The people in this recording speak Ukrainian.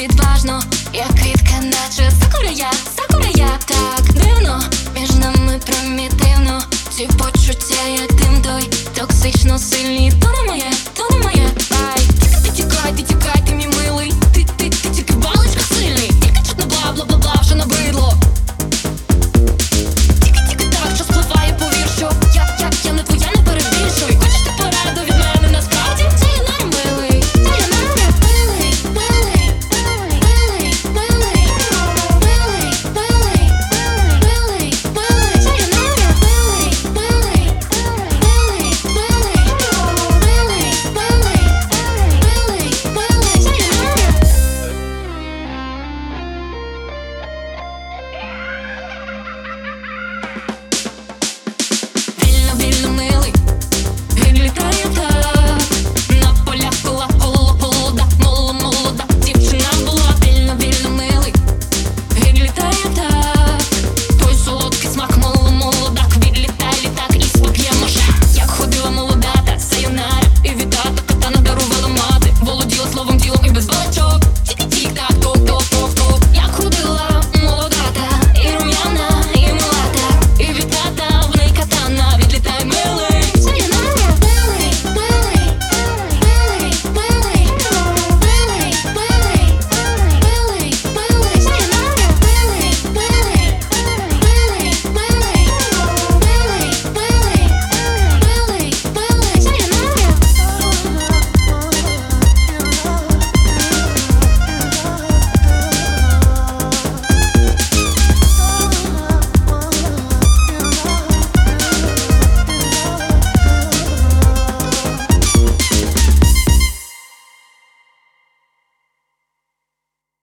відважно, як квітка, наче сакура я, сакура я так дивно, між нами примітивно, ці почуття, як дим той, токсично сильні, то не моє.